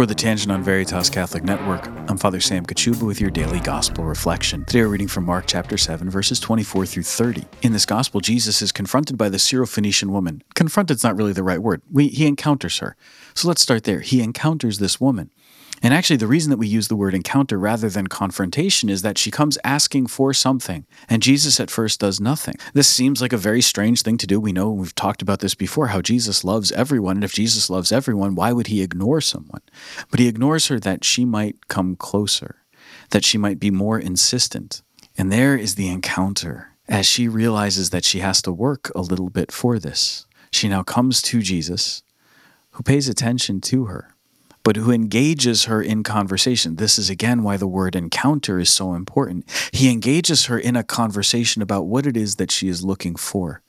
For the Tangent on Veritas Catholic Network, I'm Father Sam Kachuba with your daily gospel reflection. Today we're reading from Mark chapter 7, verses 24 through 30. In this gospel, Jesus is confronted by the Syrophoenician woman. Confronted's not really the right word. We, he encounters her. So let's start there. He encounters this woman. And actually, the reason that we use the word encounter rather than confrontation is that she comes asking for something, and Jesus at first does nothing. This seems like a very strange thing to do. We know we've talked about this before how Jesus loves everyone, and if Jesus loves everyone, why would he ignore someone? But he ignores her that she might come closer, that she might be more insistent. And there is the encounter as she realizes that she has to work a little bit for this. She now comes to Jesus, who pays attention to her but who engages her in conversation. This is again why the word encounter is so important. He engages her in a conversation about what it is that she is looking for.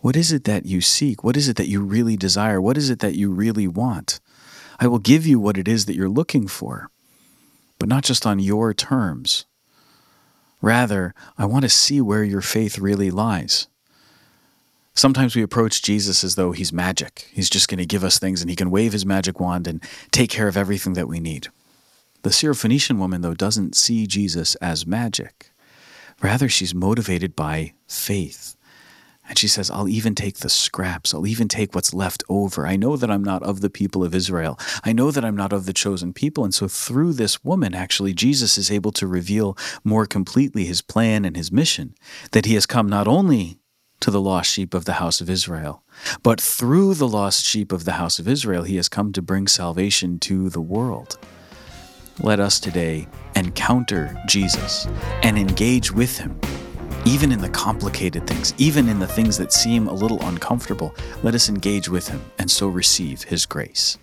What is it that you seek? What is it that you really desire? What is it that you really want? I will give you what it is that you're looking for, but not just on your terms. Rather, I want to see where your faith really lies. Sometimes we approach Jesus as though he's magic. He's just going to give us things and he can wave his magic wand and take care of everything that we need. The Syrophoenician woman, though, doesn't see Jesus as magic. Rather, she's motivated by faith. And she says, I'll even take the scraps. I'll even take what's left over. I know that I'm not of the people of Israel. I know that I'm not of the chosen people. And so, through this woman, actually, Jesus is able to reveal more completely his plan and his mission that he has come not only to the lost sheep of the house of Israel. But through the lost sheep of the house of Israel, he has come to bring salvation to the world. Let us today encounter Jesus and engage with him, even in the complicated things, even in the things that seem a little uncomfortable. Let us engage with him and so receive his grace.